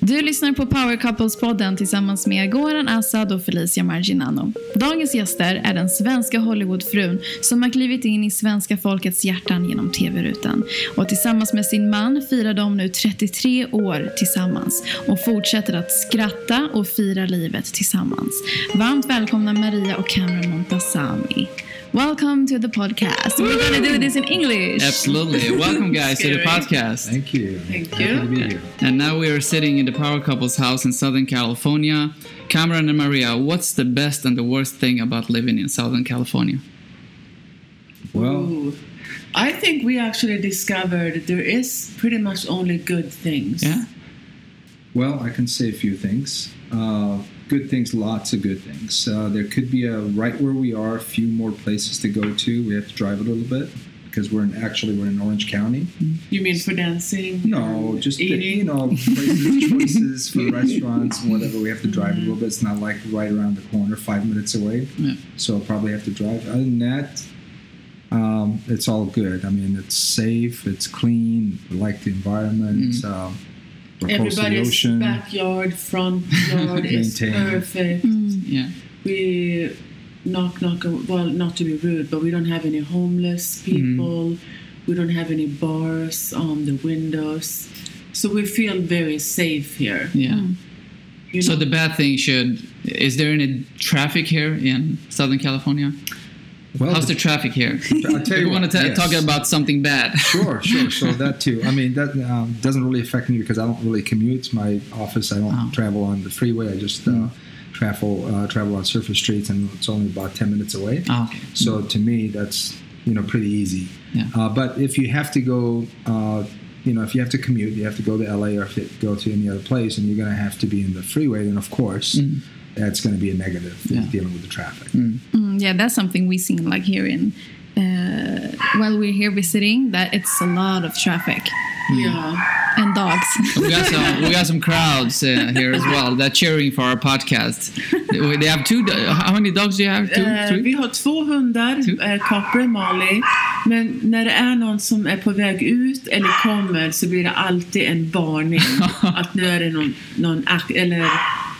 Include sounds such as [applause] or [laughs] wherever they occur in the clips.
Du lyssnar på Power Couples-podden tillsammans med Goran Assad och Felicia Marginano. Dagens gäster är den svenska Hollywoodfrun som har klivit in i svenska folkets hjärtan genom tv-rutan. Och tillsammans med sin man firar de nu 33 år tillsammans och fortsätter att skratta och fira livet tillsammans. Varmt välkomna Maria och Cameron Montazami. Welcome to the podcast. We're going to do this in English. Absolutely. [laughs] Welcome, guys, to the podcast. Thank you. Thank Happy you. to be here. And now we are sitting in the Power Couple's house in Southern California. Kamran and Maria, what's the best and the worst thing about living in Southern California? Well, Ooh. I think we actually discovered there is pretty much only good things. Yeah? well, I can say a few things. Uh, good things, lots of good things. Uh, there could be a right where we are, a few more places to go to. We have to drive a little bit because we're in actually we're in Orange County. You mean for dancing? No, just the, you know places, [laughs] choices for restaurants and whatever. We have to drive a little bit. It's not like right around the corner, five minutes away. Yeah. So I'll probably have to drive. Other than that, um, it's all good. I mean, it's safe, it's clean. We like the environment. Mm. Um, we're close to the Everybody's ocean. backyard, front yard [laughs] is Maintained. perfect. Mm. Yeah. We knock knock. Well, not to be rude, but we don't have any homeless mm. people. We don't have any bars on the windows, so we feel very safe here. Yeah. Mm. You So know? the bad thing should. Is there any traffic here in Southern California? Well, How's the traffic here? [laughs] I'll tell we you want what, to yes. talk about something bad. [laughs] Sure, sure. So that too. I mean, that um, doesn't really affect me because I don't really commute. My office, I don't Oh. travel on the freeway. I just uh, travel uh, travel on surface streets, and it's only about ten minutes away. Oh, okay. So to me, that's you know pretty easy. Yeah. Uh, but if you have to go, uh, you know, if you have to commute, you have to go to LA or if you go to any other place, and you're going to have to be in the freeway, then of course. That's going to be a negative Mm. Yeah. dealing with the traffic. Mm, yeah, that's something we seen like here in uh, while we're here visiting. That it's a lot of traffic yeah. and dogs. we got some we got some crowds uh, here as well that cheering for our podcast. They have two. How many dogs do you have? Two, three? vi har två hundar, eh, Copper och Molly. Men när det är någon som är på väg ut eller kommer så blir det alltid en varning. [laughs] att nu är det någon, någon eller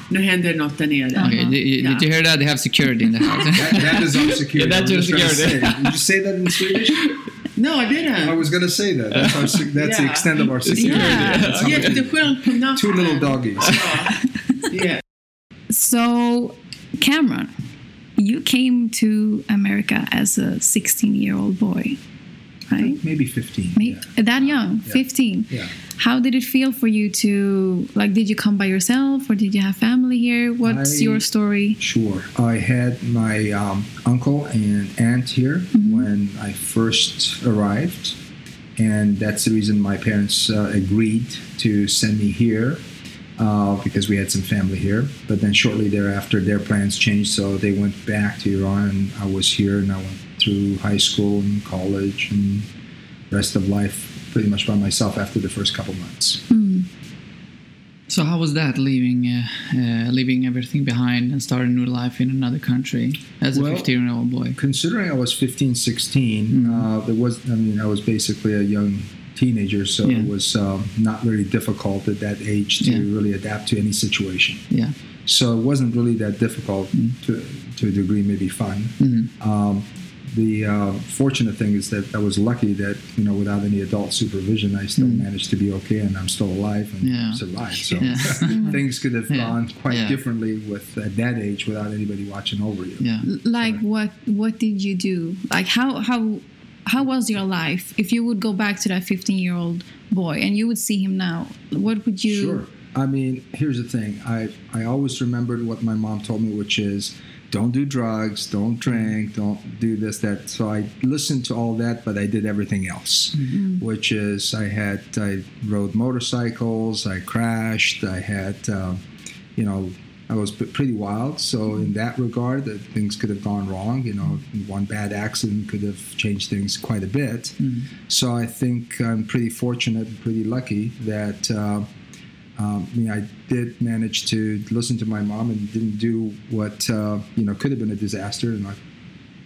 nu händer det något där nere. Okay, did, did Yeah. you hear that? They have security in the house. That, that is our [laughs] security. Yeah, that's your just trying to security. say. Did you say that in Swedish? No, I didn't. I was going to say that. That's, our, sec- that's the extent of our security. Yeah, That's how- jätteskönt på natten. Two little doggies. Yeah. So, Kamran, you came to America as a 16 year old boy, right? Maybe 15. May- yeah. That young, Yeah. 15. Yeah. How did it feel for you to, like, did you come by yourself or did you have family here? What's I- your story? Sure. I had my um, uncle and aunt here when I first arrived, and that's the reason my parents uh, agreed to send me here uh, because we had some family here. But then shortly thereafter, their plans changed, so they went back to Iran, and I was here, and I went through high school and college and rest of life pretty much by myself after the first couple months. So how was that leaving uh, uh, leaving everything behind and starting a new life in another country as a Well, 15 year old boy? Considering I was 15, 16, Mm-hmm. uh, there was, I mean, I was basically a young teenager, so Yeah. it was um, not very difficult at that age to Yeah. really adapt to any situation. Yeah. So it wasn't really that difficult Mm. to, to a degree, maybe fun. Mm-hmm. Um, the uh, fortunate thing is that I was lucky that you know without any adult supervision, I still managed to be okay, and I'm still alive and Mm. Yeah. survived. So Yeah. [laughs] things could have Yeah. gone quite Yeah. differently with at that age without anybody watching over you. Yeah. like what what did you do like how how how was your life if you would go back to that 15 year old boy and you would see him now what would you Sure. I mean, here's the thing. I I always remembered what my mom told me, which is don't do drugs, don't drink, don't do this, that. So I listened to all that, but I did everything else, which is I had I rode motorcycles, I crashed, I had, uh, you know. I was pretty wild, so in that regard, that things could have gone wrong. You know, one bad accident could have changed things quite a bit. So I think I'm pretty fortunate, and pretty lucky that uh, um, I mean, I did manage to listen to my mom and didn't do what uh, you know could have been a disaster and like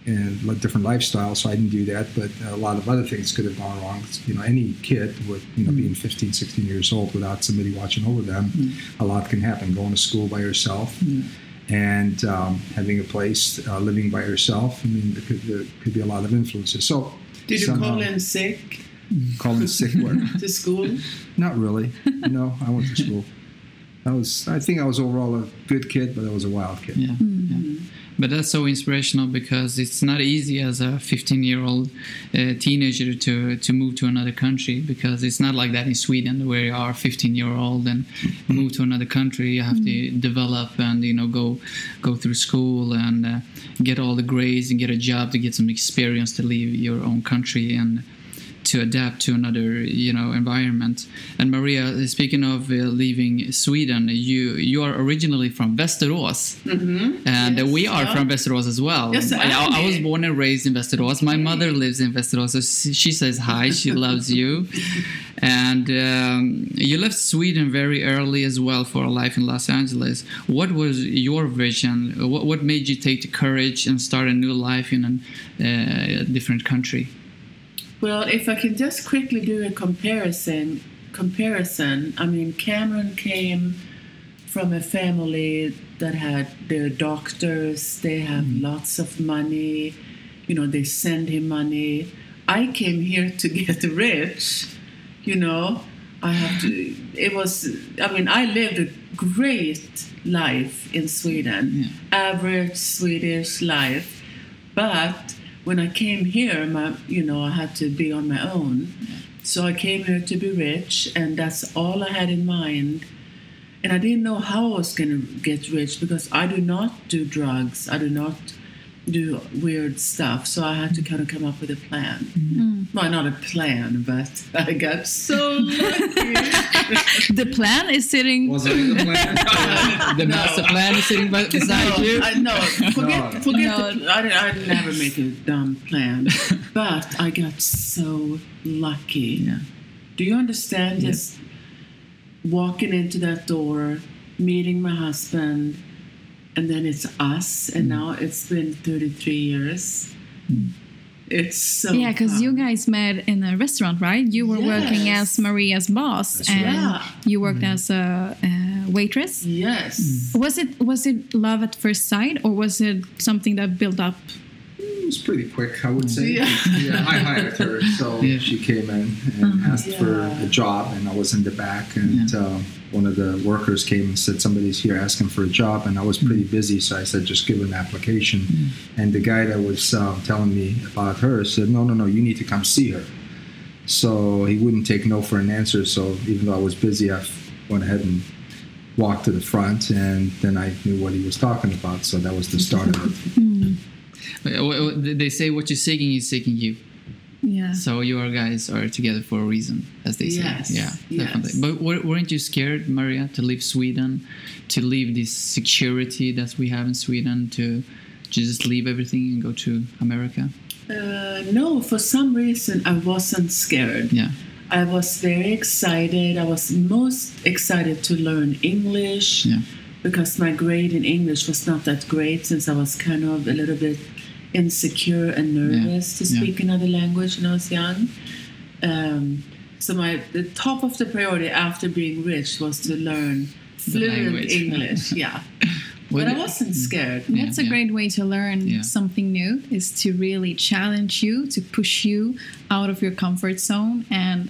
and a different lifestyle. So I didn't do that, but a lot of other things could have gone wrong. You know, any kid with you know being 15, 16 years old without somebody watching over them, a lot can happen. Going to school by yourself. And um, having a place, uh, living by yourself. I mean, there could, there could be a lot of influences. So, Did you somehow- call in sick Calling sick work? [laughs] to school? Not really. No, I went to school. I was. I think I was overall a good kid, but I was a wild kid. Yeah, yeah. But that's so inspirational because it's not easy as a 15 year old uh, teenager to, to move to another country because it's not like that in Sweden where you are 15 year old and move to another country. You have to develop and you know go go through school and uh, get all the grades and get a job to get some experience to leave your own country and to adapt to another you know environment. And maria speaking of uh, leaving sweden you you are originally from västerås. And uh, Yes, we are yeah. from västerås as well. Yes, I, I was born and raised in västerås. My mother lives in västerås so she she says hi she [laughs] loves you. And um, you left sweden very early as well for a life in los angeles. What was your vision? What, what made you take the courage and start a new life in a uh, different country Well, if I can just quickly do a comparison, comparison. I mean, Kamran came from a family that had their doctors. They have mm-hmm. lots of money. You know, they send him money. I came here to [laughs] get rich. You know, I have to. [gasps] It was. I mean, I lived a great life in Sweden, average Swedish life, but when I came here, my, you know, I had to be on my own. So I came here to be rich, and that's all I had in mind. And I didn't know how I was going to get rich because I do not do drugs. I do not do weird stuff. So I had to kind of come up with a plan. Mm-hmm. Well, not a plan, but I got so lucky. [laughs] the plan is sitting Was it in the plan? [laughs] the master plan is sitting by- beside no, you. I, no, forget, No. forget. No. The, I, I never make a dumb plan, [laughs] but I got so lucky. Yeah. Do you understand? Just walking into that door, meeting my husband, and then it's us, and hmm. now it's been 33 years. Hmm. It's so yeah because you guys met in a restaurant right? You were working as maria's boss and right. you worked hmm. as a, uh waitress? Yes. was it was it love at first sight or was it something that built up It was pretty quick, I would say. Yeah. I hired her, so [laughs] Yeah. she came in and asked for a job, and I was in the back, and uh, one of the workers came and said somebody's here asking for a job, and I was pretty busy, so I said just give an application, and the guy that was um, telling me about her said no, no, no, you need to come see her. So he wouldn't take no for an answer. So even though I was busy, I went ahead and walked to the front, and then I knew what he was talking about. So that was the start of it. [laughs] They say what you're seeking is seeking you. yeah So you are guys are together for a reason, as they say. Yes, Yeah, yes. definitely. But wer- weren't you scared, Maria, to leave Sweden, to leave this security that we have in Sweden, to just leave everything and go to America? Uh, no, for some reason I wasn't scared. Yeah. I was very excited. I was most excited to learn English Yeah. Because my grade in English was not that great since I was kind of a little bit insecure and nervous to Yeah. speak another language when I was young. Um, so my the top of the priority after being rich was to learn fluent. English. [laughs] Yeah, Well, but I wasn't scared. Yeah, That's a yeah. great way to learn Yeah. something new is to really challenge you, to push you out of your comfort zone. And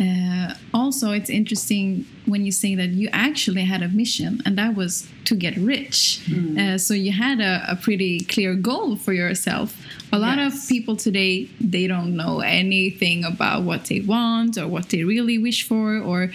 uh, also, it's interesting when you say that you actually had a mission, and that was to get rich. Uh, so you had a, a pretty clear goal for yourself. A lot Yes. of people today, they don't know anything about what they want or what they really wish for, or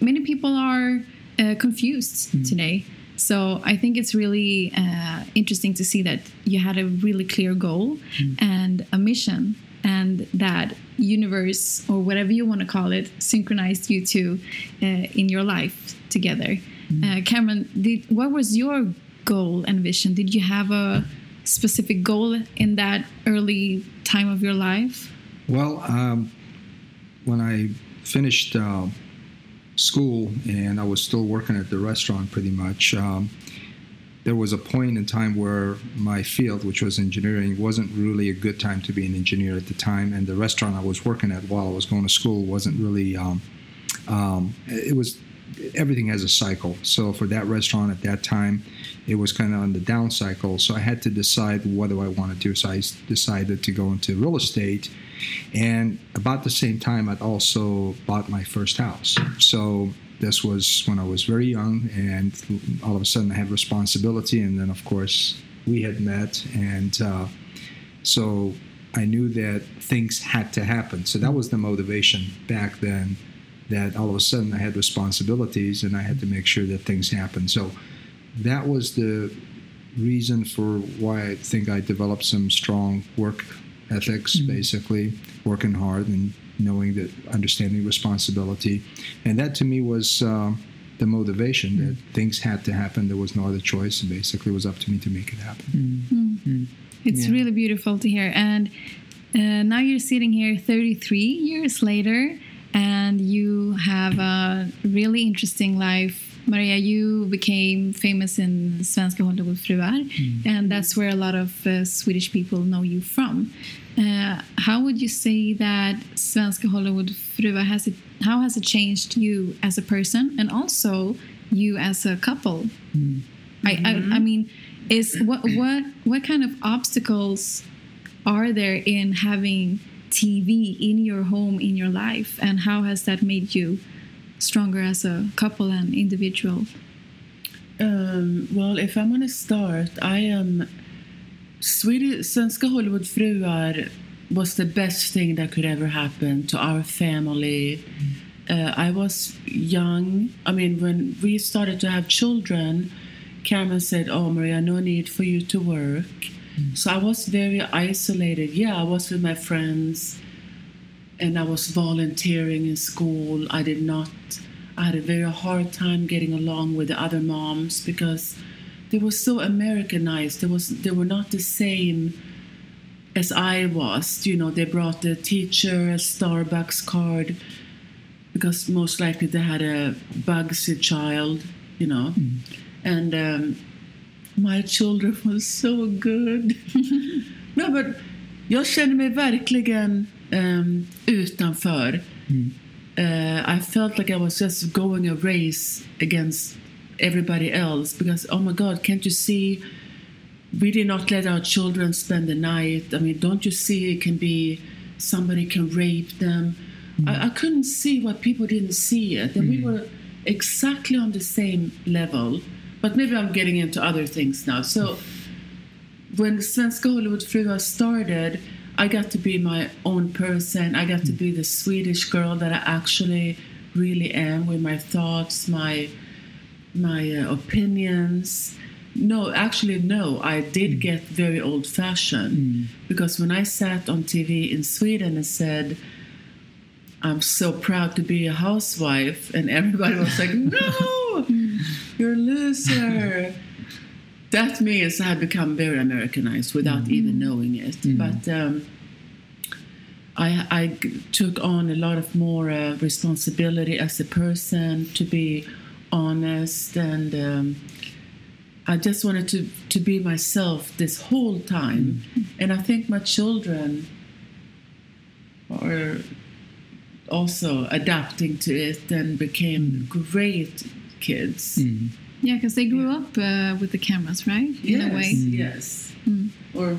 many people are uh, confused today. So I think it's really uh, interesting to see that you had a really clear goal and a mission, and that universe or whatever you want to call it synchronized you two uh, in your life together. Uh, Kamran, did, what was your goal and vision? Did you have a specific goal in that early time of your life? Well, um, when I finished uh, school and I was still working at the restaurant pretty much, um, there was a point in time where my field, which was engineering, wasn't really a good time to be an engineer at the time. And the restaurant I was working at while I was going to school wasn't really, um, um, it was, everything has a cycle. So for that restaurant at that time, it was kind of on the down cycle. So I had to decide what do I want to do. So I decided to go into real estate. And about the same time, I'd also bought my first house. So this was when I was very young, and all of a sudden I had responsibility. And then, of course, we had met, and uh, so I knew that things had to happen. So that was the motivation back then. That all of a sudden I had responsibilities, and I had to make sure that things happened. So that was the reason for why I think I developed some strong work ethics, basically working hard and knowing that understanding responsibility, and that to me was um, the motivation that things had to happen. There was no other choice, and basically it was up to me to make it happen. It's Yeah. really beautiful to hear. And uh, now you're sitting here 33 years later, and you have a really interesting life. Maria, you became famous in Svenska Hollywoodfruar, and that's where a lot of uh, Swedish people know you from. Uh, how would you say that Svenska Hollywoodfruar has it? How has it changed you as a person, and also you as a couple? I, I, I mean, is what what what kind of obstacles are there in having TV in your home in your life, and how has that made you stronger as a couple and individual? Um, well, if I'm gonna start, I am Swedish Svenska Hollywoodfruar was the best thing that could ever happen to our family. Uh, I was young. I mean, when we started to have children, Kamran said, "Oh, Maria, no need for you to work." So I was very isolated. Yeah, I was with my friends, and I was volunteering in school. I did not. I had a very hard time getting along with the other moms because they were so Americanized. They was they were not the same as I was. You know, they brought the teacher a Starbucks card because most likely they had a Bugsy child. You know, and um, my children [laughs] were so good. [laughs] no, but jag känner mig verkligen um, utanför. Uh, I felt like I was just going a race against everybody else because, oh my God, can't you see? We did not let our children spend the night. I mean, don't you see it can be somebody can rape them? Mm-hmm. I, I couldn't see why people didn't see it. And we mm-hmm. were exactly on the same level. But maybe I'm getting into other things now. So when Svenska Hollywoodfruar started, I got to be my own person. I got to mm-hmm. be the Swedish girl that I actually really am with my thoughts, my my uh, opinions. No, actually, no. I did get very old fashioned because when I sat on TV in Sweden and said, I'm so proud to be a housewife, and everybody was like, [laughs] No, you're a loser. That means I had become very Americanized without even knowing it. But um, I, I took on a lot of more uh, responsibility as a person to be honest and um, I just wanted to, to be myself this whole time. And I think my children are also adapting to it and became great kids. Yeah, because they grew up uh, with the cameras, right? In a way. Yes. Or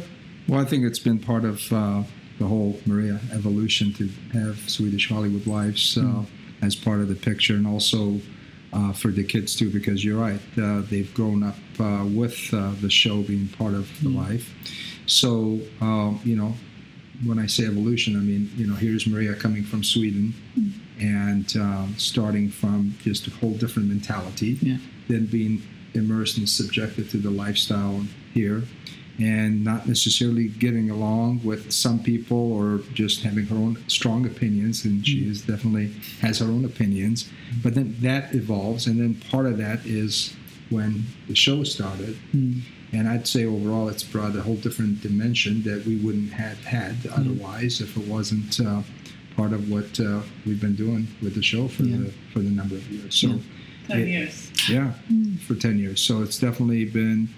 Well, I think it's been part of uh, the whole Maria evolution to have Swedish Hollywood Lives uh, as part of the picture, and also uh, for the kids too, because you're right, uh, they've grown up uh, with uh, the show being part of the life. So um, you know, when I say evolution, I mean you know here's Maria coming from Sweden, and um, starting from just a whole different mentality Yeah. then being immersed and subjected to the lifestyle here and not necessarily getting along with some people or just having her own strong opinions and she is definitely has her own opinions. But then that evolves and then part of that is when the show started. And i'd say overall it's brought a whole different dimension that we wouldn't have had otherwise if it wasn't uh, part of what uh, we've been doing with the show for Yeah. the for the number of years. So 10 it- years. yeah, for 10 years. So it's definitely been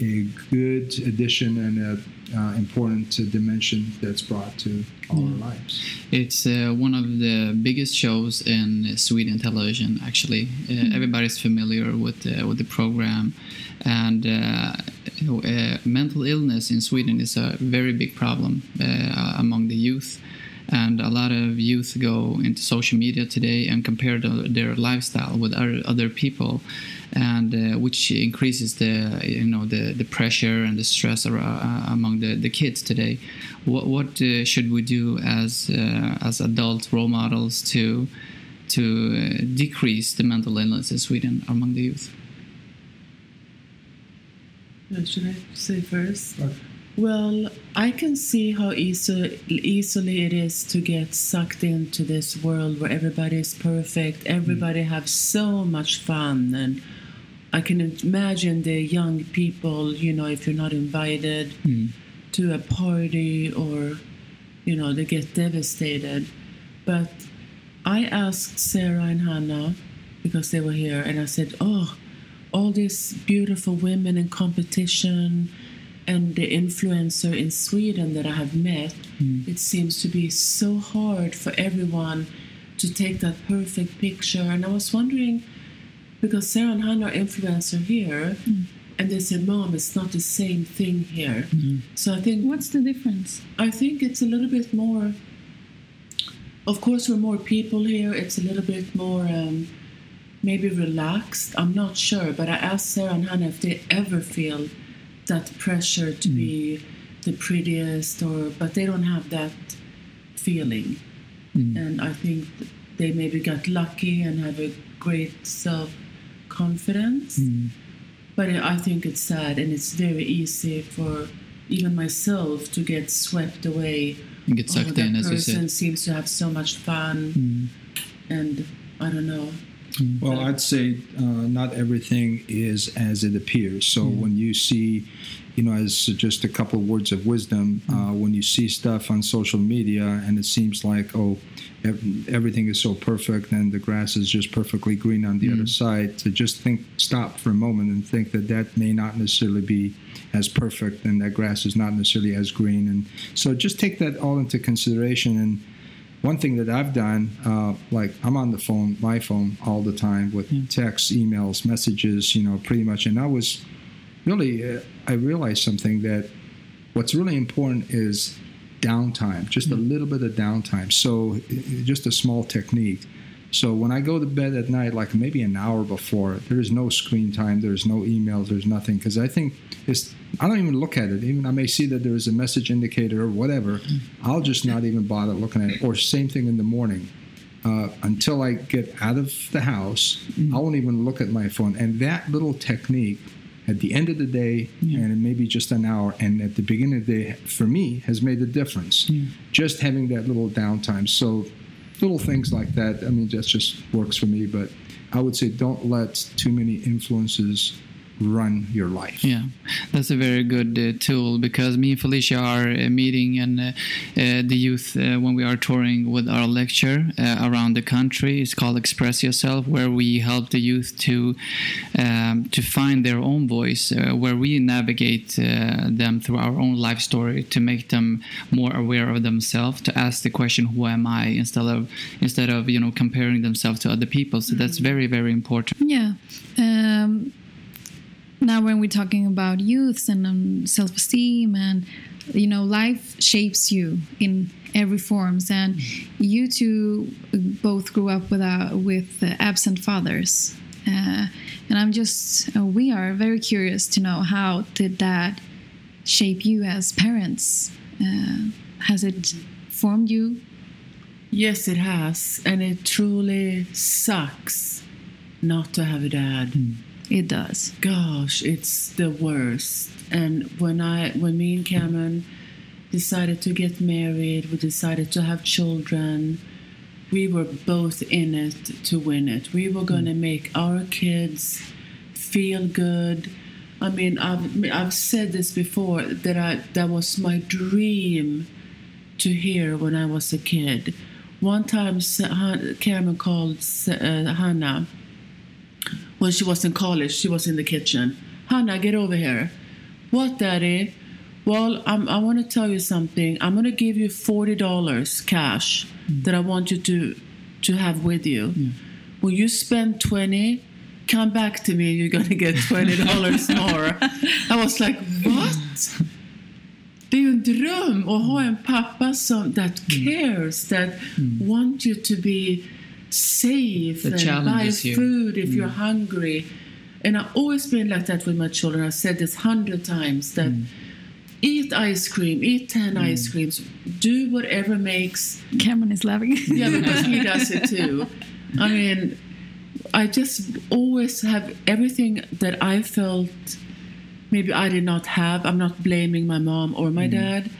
a good addition and an uh, important uh, dimension that's brought to all our lives. It's uh, one of the biggest shows in Sweden television. Actually, uh, everybody's familiar with the, with the program, and uh, uh, mental illness in Sweden is a very big problem uh, among the youth. And a lot of youth go into social media today and compare the, their lifestyle with other, other people, and uh, which increases the you know the, the pressure and the stress ar- uh, among the, the kids today. What what uh, should we do as uh, as adult role models to to uh, decrease the mental illness in Sweden among the youth? Should I say first? Well, I can see how easy, easily it is to get sucked into this world where everybody is perfect, everybody have so much fun, and I can imagine the young people. You know, if you're not invited hmm. to a party, or you know, they get devastated. But I asked Sarah and Hannah because they were here, and I said, "Oh, all these beautiful women in competition." and the influencer in Sweden that I have met, hmm. it seems to be so hard for everyone to take that perfect picture. And I was wondering, because Sarah and Hannah are influencer here, hmm. and they said, "Mom, it's not the same thing here." Hmm. So I think What's the difference? I think it's a little bit more. Of course, we're more people here. It's a little bit more um, maybe relaxed. I'm not sure, but I asked Sarah and Hannah if they ever feel that pressure to hmm. be the prettiest, or but they don't have that feeling. And I think they maybe got lucky and have a great self confidence. Hmm. But I I think it's sad, and it's very easy for even myself to get swept away. And get Oh, sucked that in, as you person seems to have so much fun, hmm. and I don't know. Hmm. Well, I'd say uh, not everything is as it appears. So when you see, you know, as just a couple of words of wisdom, uh, when you see stuff on social media and it seems like, oh, ev- everything is so perfect and the grass is just perfectly green on the other side, to just think, stop for a moment and think that that may not necessarily be as perfect and that grass is not necessarily as green. And so just take that all into consideration and one thing that I've done, uh, like I'm on the phone, my phone, all the time with texts, emails, messages, you know, pretty much. And I was really, uh, I realized something that what's really important is downtime, just a mm. little bit of downtime. So, just a small technique. So, when I go to bed at night, like maybe an hour before, there is no screen time, there's no emails, there's nothing. Because I think it's, I don't even look at it. Even I may see that there is a message indicator or whatever. Mm. I'll just not even bother looking at it. Or, same thing in the morning. Uh, until I get out of the house, mm. I won't even look at my phone. And that little technique at the end of the day and maybe just an hour. And at the beginning of the day for me has made a difference. Just having that little downtime. So little things like that i mean that just works for me. But i would say don't let too many influences run your life. Yeah, that's a very good uh, tool because me and Felicia are uh, meeting and uh, uh, the youth uh, when we are touring with our lecture uh, around the country. It's called Express Yourself, where we help the youth to um, to find their own voice, uh, where we navigate uh, them through our own life story to make them more aware of themselves, to ask the question, "Who am I?" instead of instead of you know comparing themselves to other people. So that's very very important. Yeah. Um, now, when we're talking about youths and um, self-esteem, and you know, life shapes you in every forms, and you two both grew up with uh, with uh, absent fathers, uh, and I'm just uh, we are very curious to know how did that shape you as parents? Uh, has it formed you? Yes, it has, and it truly sucks not to have a dad. It does. Gosh, it's the worst. And when I, when me and Kamran decided to get married, we decided to have children. We were both in it to win it. We were going to make our kids feel good. I mean, I've I've said this before that I that was my dream to hear when I was a kid. One time, Kamran called uh, Hannah when she was in college. She was in the kitchen. Hannah, get over here. What, Daddy? Well, I'm, I want to tell you something. I'm going to give you forty dollars cash mm. that I want you to to have with you. Mm. When you spend twenty, come back to me. You're going to get twenty dollars [laughs] more. I was like, what? Det är ju en dröm att ha en pappa som that mm. cares, that want you to be safe That and buy challenges you. food if you're mm. hungry. And I've always been like that with my children. I've said this hundred times that mm. eat ice cream, eat ten mm. ice creams, do whatever makes Kamran is laughing. [laughs] yeah, because [laughs] he does it too. I mean, I just always have everything that I felt maybe I did not have. I'm not blaming my mom or my dad,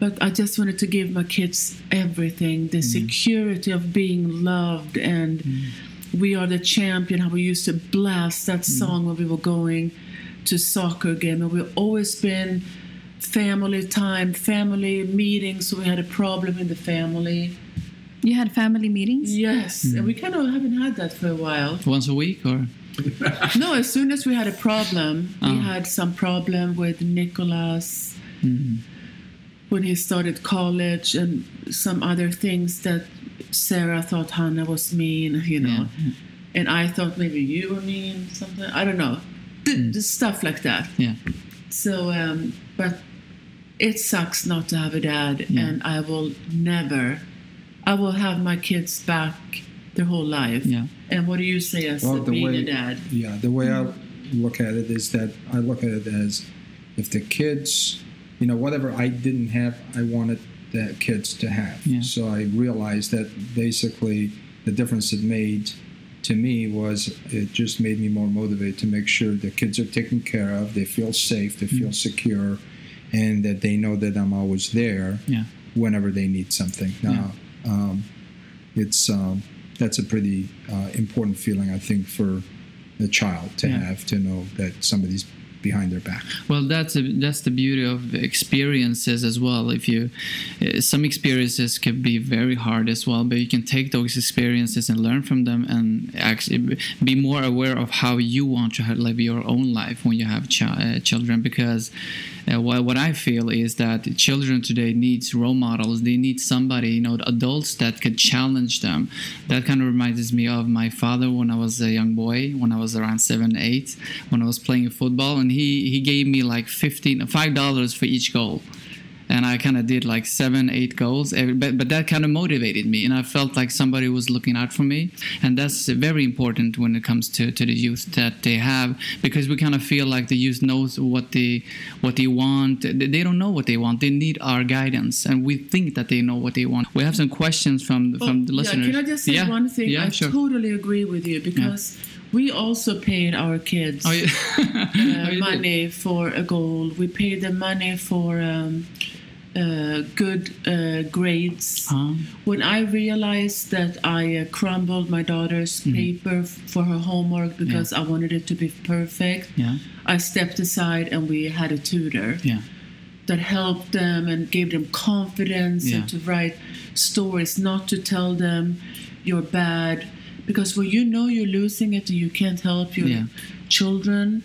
but I just wanted to give my kids everything the mm. security of being loved and mm. we are the champion. How we used to blast that mm. song when we were going to soccer game, and we've always been family time, family meetings. So we had a problem in the family. You had family meetings? Yes, and we kind of haven't had that for a while. Once a week, or No, as soon as we had a problem, we Oh. had some problem with Nicholas when he started college and some other things that Sarah thought Hannah was mean, you know. And I thought maybe you were mean, something. I don't know. The, the stuff like that. yeah, So, um, but it sucks not to have a dad, Yeah. and I will never, I will have my kids back their whole life. Yeah. And what do you say as Well, the being way- a dad? Yeah, the way I look at it is that I look at it as if the kids, you know, whatever I didn't have, I wanted the kids to have. Yeah. So I realized that basically the difference it made to me was it just made me more motivated to make sure the kids are taken care of, they feel safe, they feel secure, and that they know that I'm always there yeah. whenever they need something. Now, um, it's um, that's a pretty uh, important feeling, I think, for the child to Yeah. have to know that somebody's behind their back. Well, that's a, that's the beauty of experiences as well. If you, uh, some experiences can be very hard as well, but you can take those experiences and learn from them, and actually be more aware of how you want to live your own life when you have chi- uh, children. Because uh, what what I feel is that children today needs role models. They need somebody, you know, adults that could challenge them. That kind of reminds me of my father when I was a young boy, when I was around seven, eight, when I was playing football, and he he gave me like fifteen, five dollars for each goal. And I kind of did like seven, eight goals, every, but, but that kind of motivated me, and I felt like somebody was looking out for me, and that's very important when it comes to, to the youth that they have, because we kind of feel like the youth knows what they what they want. They don't know what they want. They need our guidance, and we think that they know what they want. We have some questions from from the listeners yeah, can I just say Yeah, one thing? Yeah, I sure. totally agree with you because we also paid our kids Oh, yeah. [laughs] uh, Oh, you did? money for a goal. We paid them money for um, uh, good uh, grades. Uh-huh. When I realized that I uh, crumbled my daughter's Mm-hmm. paper f- for her homework because I wanted it to be perfect, Yeah. I stepped aside and we had a tutor Yeah. that helped them and gave them confidence Yeah. and to write stories, not to tell them you're bad. Because when you know you're losing it and you can't help your Yeah. children,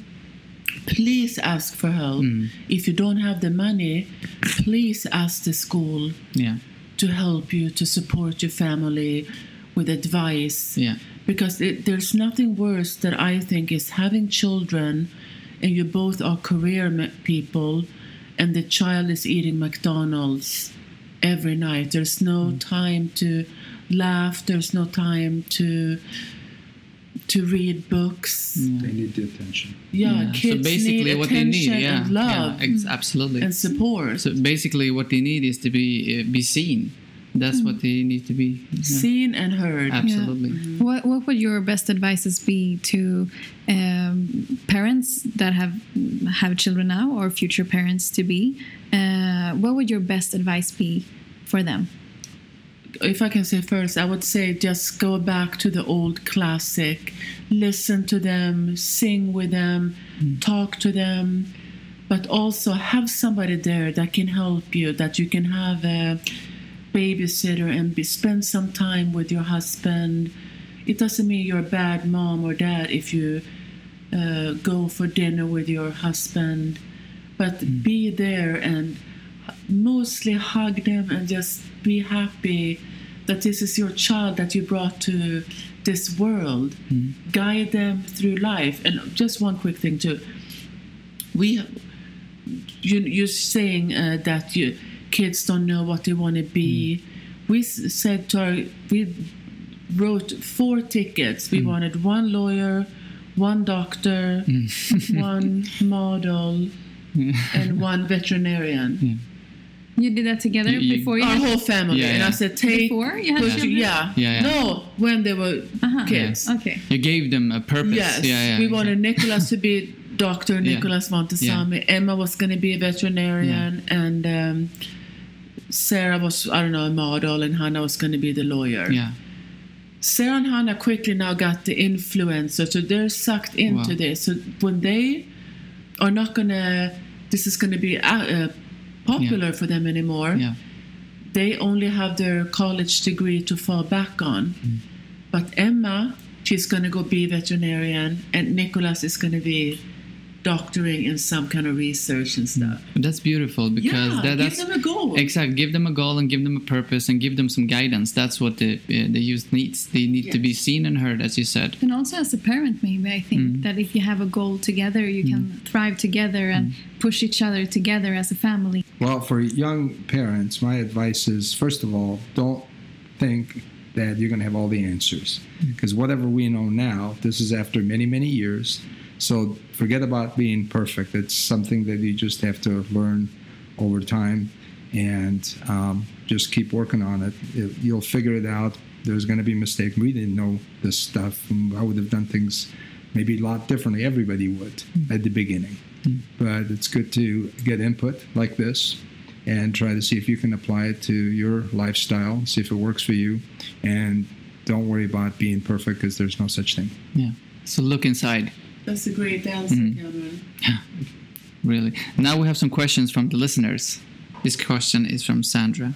please ask for help. Mm. If you don't have the money, please ask the school Yeah. to help you to support your family with advice Yeah. because it, there's nothing worse that I think is having children and you both are career people and the child is eating McDonald's every night. There's no time to laugh, there's no time to to read books. They need the attention. Yeah, Yeah. kids so basically, need what they attention need, yeah, and love yeah, ex- absolutely. and support. So basically, what they need is to be uh, be seen. That's what they need to be. yeah. Seen and heard. Absolutely. What What would your best advices be to um, parents that have have children now or future parents to be? Uh, what would your best advice be for them? If I can say first, I would say just go back to the old classic. Listen to them, sing with them, talk to them, but also have somebody there that can help you, that you can have a babysitter and be, spend some time with your husband. It doesn't mean you're a bad mom or dad if you uh, go for dinner with your husband, but be there and mostly hug them and just be happy that this is your child that you brought to this world. Hmm. Guide them through life. And just one quick thing too. We, you, you're saying uh, that you kids don't know what they want to be. Hmm. We said to our, we wrote four tickets. We hmm. wanted one lawyer, one doctor, [laughs] one model, and one veterinarian. You did that together You- you- before you Our had whole family. Yeah, And I said, take. Before you had put children? yeah. Yeah, yeah. No, when they were Uh-huh. kids. Okay. You gave them a purpose. Yes. Yeah, yeah. we wanted Nicholas to be Dr. [laughs] Yeah. Nicholas Montazami. Emma was going to be a veterinarian. And um, Sarah was, I don't know, a model. And Hannah was going to be the lawyer. Yeah. Sarah and Hannah quickly now got the influencer, so they're sucked into Wow. this. So when they are not gonna, this is gonna be uh, uh, popular for them anymore. Yeah. They only have their college degree to fall back on. Mm. But Emma, she's gonna go be a veterinarian, and Nicholas is gonna be doctoring in some kind of research and stuff. That's beautiful because Yeah, that, give that's them a goal. Exactly. Give them a goal and give them a purpose and give them some guidance. That's what the uh, the youth needs. They need to be seen and heard, as you said. And also as a parent, maybe I think Mm. that if you have a goal together, you can thrive together and push each other together as a family. Well, for young parents, my advice is first of all, don't think that you're going to have all the answers. Because whatever we know now, this is after many, many years. So forget about being perfect. It's something that you just have to learn over time and um, just keep working on it. it. You'll figure it out. There's going to be mistakes. We didn't know this stuff. I would have done things maybe a lot differently. Everybody would at the beginning but it's good to get input like this and try to see if you can apply it to your lifestyle, see if it works for you, and don't worry about being perfect because there's no such thing. Yeah. So look inside. That's a great answer, Mm. Kamran. Really. Now we have some questions from the listeners. This question is from Sandra.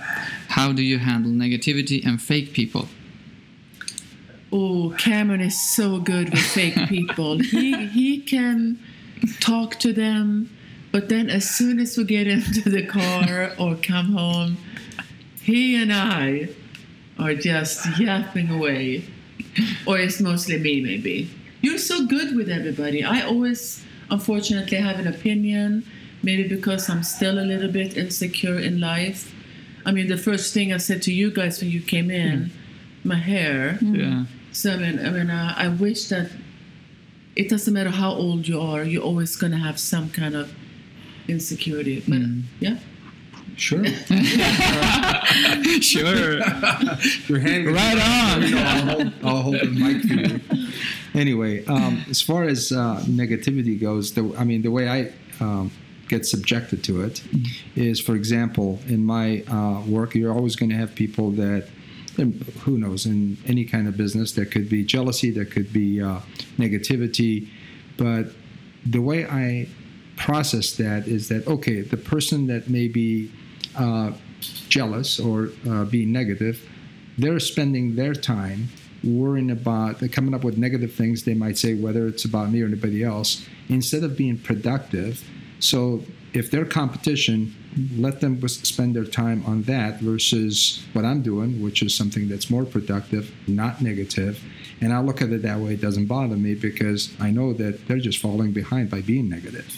How do you handle negativity and fake people? Oh, Kamran is so good with fake [laughs] people. he he can talk to them, but then as soon as we get into the car or come home, he and I are just yapping away. Or it's mostly me, maybe. You're so good with everybody. I always, unfortunately, have an opinion, maybe because I'm still a little bit insecure in life. I mean, the first thing I said to you guys when you came in, mm. my hair. Mm. Yeah. So I mean, I mean, uh, I wish that it doesn't matter how old you are, you're always going to have some kind of insecurity. But mm. yeah, Sure. [laughs] sure. Your hand Right on. I'll, hold, I'll hold the mic for you. Anyway, um, as far as uh, negativity goes, the, I mean, the way I um, get subjected to it is, for example, in my uh, work, you're always going to have people that, who knows, in any kind of business, there could be jealousy, there could be uh, negativity, but the way I process that is that okay, the person that may be uh, jealous or uh, being negative, they're spending their time worrying about coming up with negative things they might say, whether it's about me or anybody else, instead of being productive. So if they're competition, let them spend their time on that versus what I'm doing, which is something that's more productive, not negative. And I look at it that way, it doesn't bother me because I know that they're just falling behind by being negative.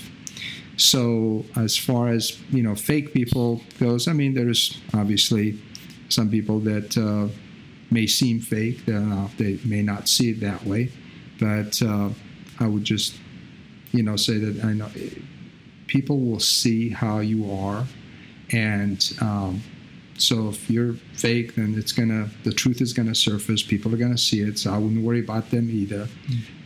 So as far as you know, fake people goes, I mean, there's obviously some people that uh, may seem fake. Uh, they may not see it that way, but uh, I would just, you know, say that I know people will see how you are, and um, so if you're fake, then it's gonna the truth is gonna surface. People are gonna see it. So I wouldn't worry about them either.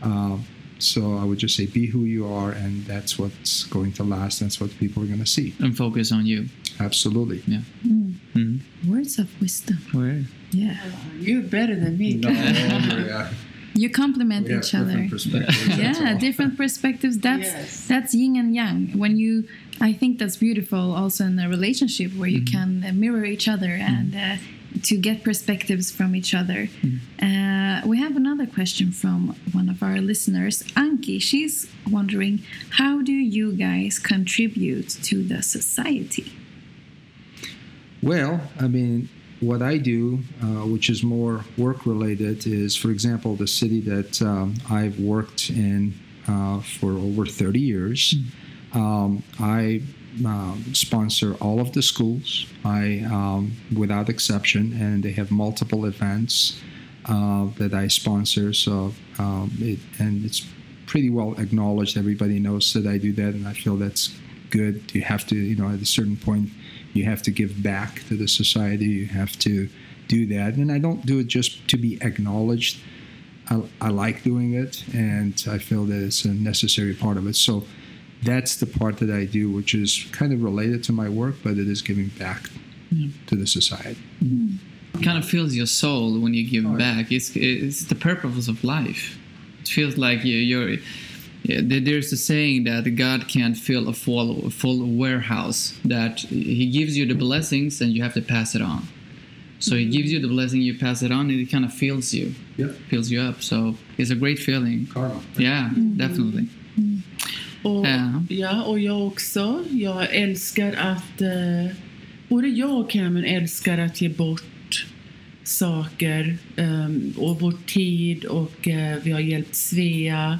Mm. So I would just say be who you are, and that's what's going to last. That's what people are gonna see. And focus on you. Absolutely. Yeah. Mm. Mm-hmm. Words of wisdom. Word. Yeah. You're better than me. No, yeah. [laughs] You complement each other. different yeah different perspectives that's Yes. that's yin and yang when you i think that's beautiful also in a relationship where you can uh, mirror each other and uh, to get perspectives from each other. Uh, we have another question from one of our listeners anki. She's wondering how do you guys contribute to the society? Well, I mean, what I do, uh, which is more work related, is, for example, the city that um, I've worked in uh, for over 30 years. Um, I um, sponsor all of the schools, I um, without exception, and they have multiple events uh, that I sponsor. So, um, it, and it's pretty well acknowledged. Everybody knows that I do that, and I feel that's good. You have to, you know, at a certain point, you have to give back to the society. You have to do that, and I don't do it just to be acknowledged. I, I like doing it, and I feel that it's a necessary part of it. So that's the part that I do, which is kind of related to my work, but it is giving back mm-hmm. to the society. Mm-hmm. It kind of fills your soul when you give Oh, yeah. back. It's it's the purpose of life. It feels like you, you're. Yeah, there's a saying that God can't fill a full, full warehouse. That He gives you the blessings and you have to pass it on. So He gives you the blessing, you pass it on, and it kind of fills you, Yep. fills you up. So it's a great feeling. Karma. Yeah, mm-hmm. definitely. Och, Ja. och jag också. Jag älskar att... Eh, både jag och Cameron älskar att ge bort saker ehm, och vår tid och eh, vi har hjälpt Svea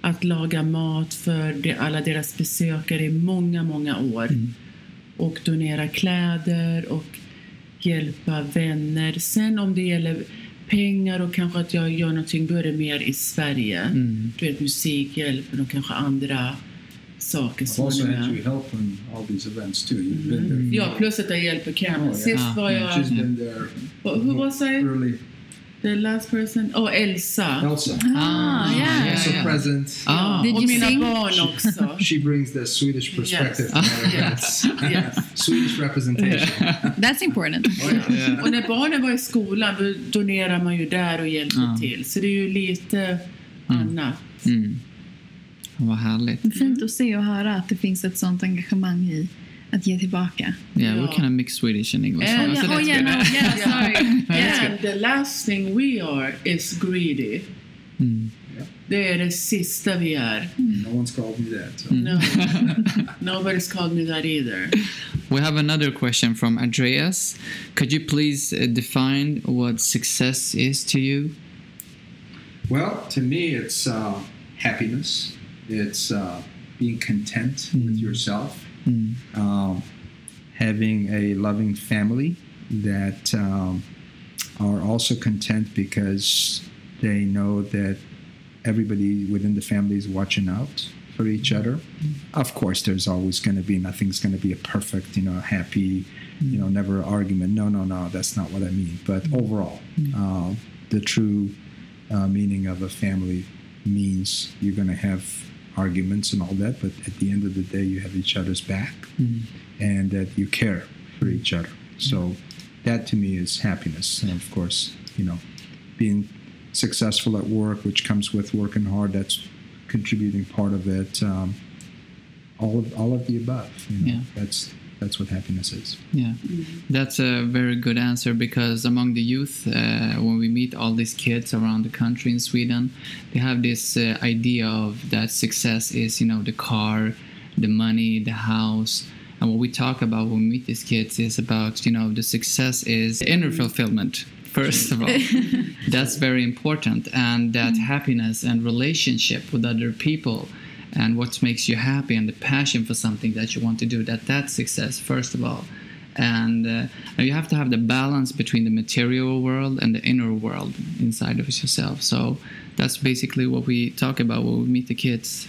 att laga mat för de, alla deras besökare i många, många år. Och donera kläder och hjälpa vänner. Sen om det gäller pengar och kanske att jag gör någonting, då är det mer i Sverige. Du vet, musikhjälpen och kanske andra saker som also är had you med. help in all these events too. You've been there. Ja, plus att jag hjälper Cameron. Oh, Sist ja. var jag... She's been there Who was I? early. The last person? Oh, Elsa. Elsa. ah yeah Also present. Ah. Did och you mina sing? barn också. [laughs] She brings the Swedish perspective. to our events. [laughs] yes. Swedish representation. [laughs] that's important Och när barnen var i skolan då donerar man ju där och hjälper Ja. till. Så det är ju lite annat. Mm. Vad härligt. fint att se och höra att det finns ett sånt engagemang i att ge tillbaka Yeah, we kind of mix Swedish and English. [laughs] And- so oh that's yeah good. no yeah [laughs] sorry [laughs] yeah And the last thing we are is greedy. Mm. Det är det sista vi är. No one's called me that. So. No. Nobody's called me that either. We have another question from Andreas. Could you please uh, define what success is to you? Well, to me, it's uh, happiness. It's uh, being content with yourself, um, having a loving family that um, are also content because they know that everybody within the family is watching out for each other. Of course, there's always going to be nothing's going to be a perfect, you know, happy, you know, never argument. No, no, no, that's not what I mean. But overall, uh, the true uh, meaning of a family means you're going to have arguments and all that, but at the end of the day, you have each other's back Mm. and that you care for each other. So that to me is happiness. And of course, you know, being successful at work, which comes with working hard, that's contributing part of it. Um, all of all of the above. You know, Yeah. that's that's what happiness is. Yeah, that's a very good answer because among the youth, uh, when we meet all these kids around the country in Sweden, they have this uh, idea of that success is, you know, the car, the money, the house. And what we talk about when we meet these kids is about, you know, the success is inner fulfillment, first of all. [laughs] That's very important. And that happiness and relationship with other people and what makes you happy and the passion for something that you want to do that that's success first of all. And uh, you have to have the balance between the material world and the inner world inside of yourself. So that's basically what we talk about when we meet the kids.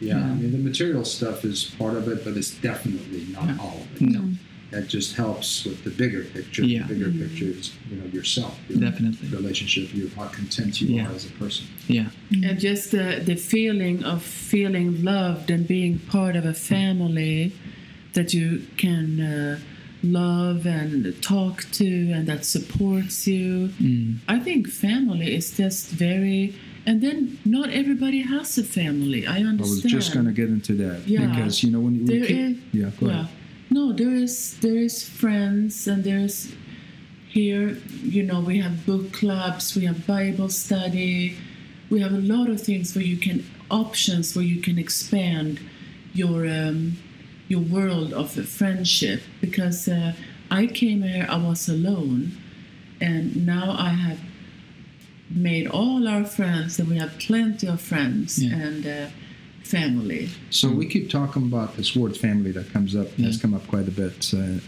Yeah, I mean the material stuff is part of it, but it's definitely not all of it. no That just helps with the bigger picture. Yeah. The bigger picture is you know yourself, your Definitely. relationship, you how content you Yeah. are as a person. yeah And just the, the feeling of feeling loved and being part of a family that you can uh, love and talk to and that supports you. Mm. I think family is just very. And then not everybody has a family. I understand. I was just going to get into that Yeah. because you know when you There keep, is- yeah, go yeah. ahead. No, there is there is friends and there's here, you know, we have book clubs, we have Bible study, we have a lot of things where you can options where you can expand your um, your world of friendship because uh, I came here I was alone and now I have made all our friends and we have plenty of friends Yeah. and uh, family. So we hmm. keep talking about this word family that comes up has hmm. come up quite a bit, uh,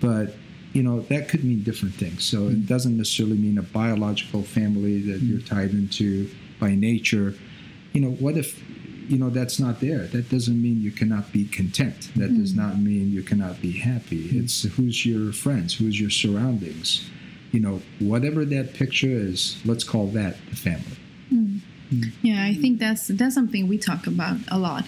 but you know that could mean different things. So Mm. it hmm. doesn't necessarily mean a biological family that you're tied into by nature. You know, what if you know that's not there? That doesn't mean you cannot be content. That does not mean you cannot be happy. It's who's your friends, who's your surroundings. You know, whatever that picture is, let's call that the family. Yeah, I think that's that's something we talk about a lot.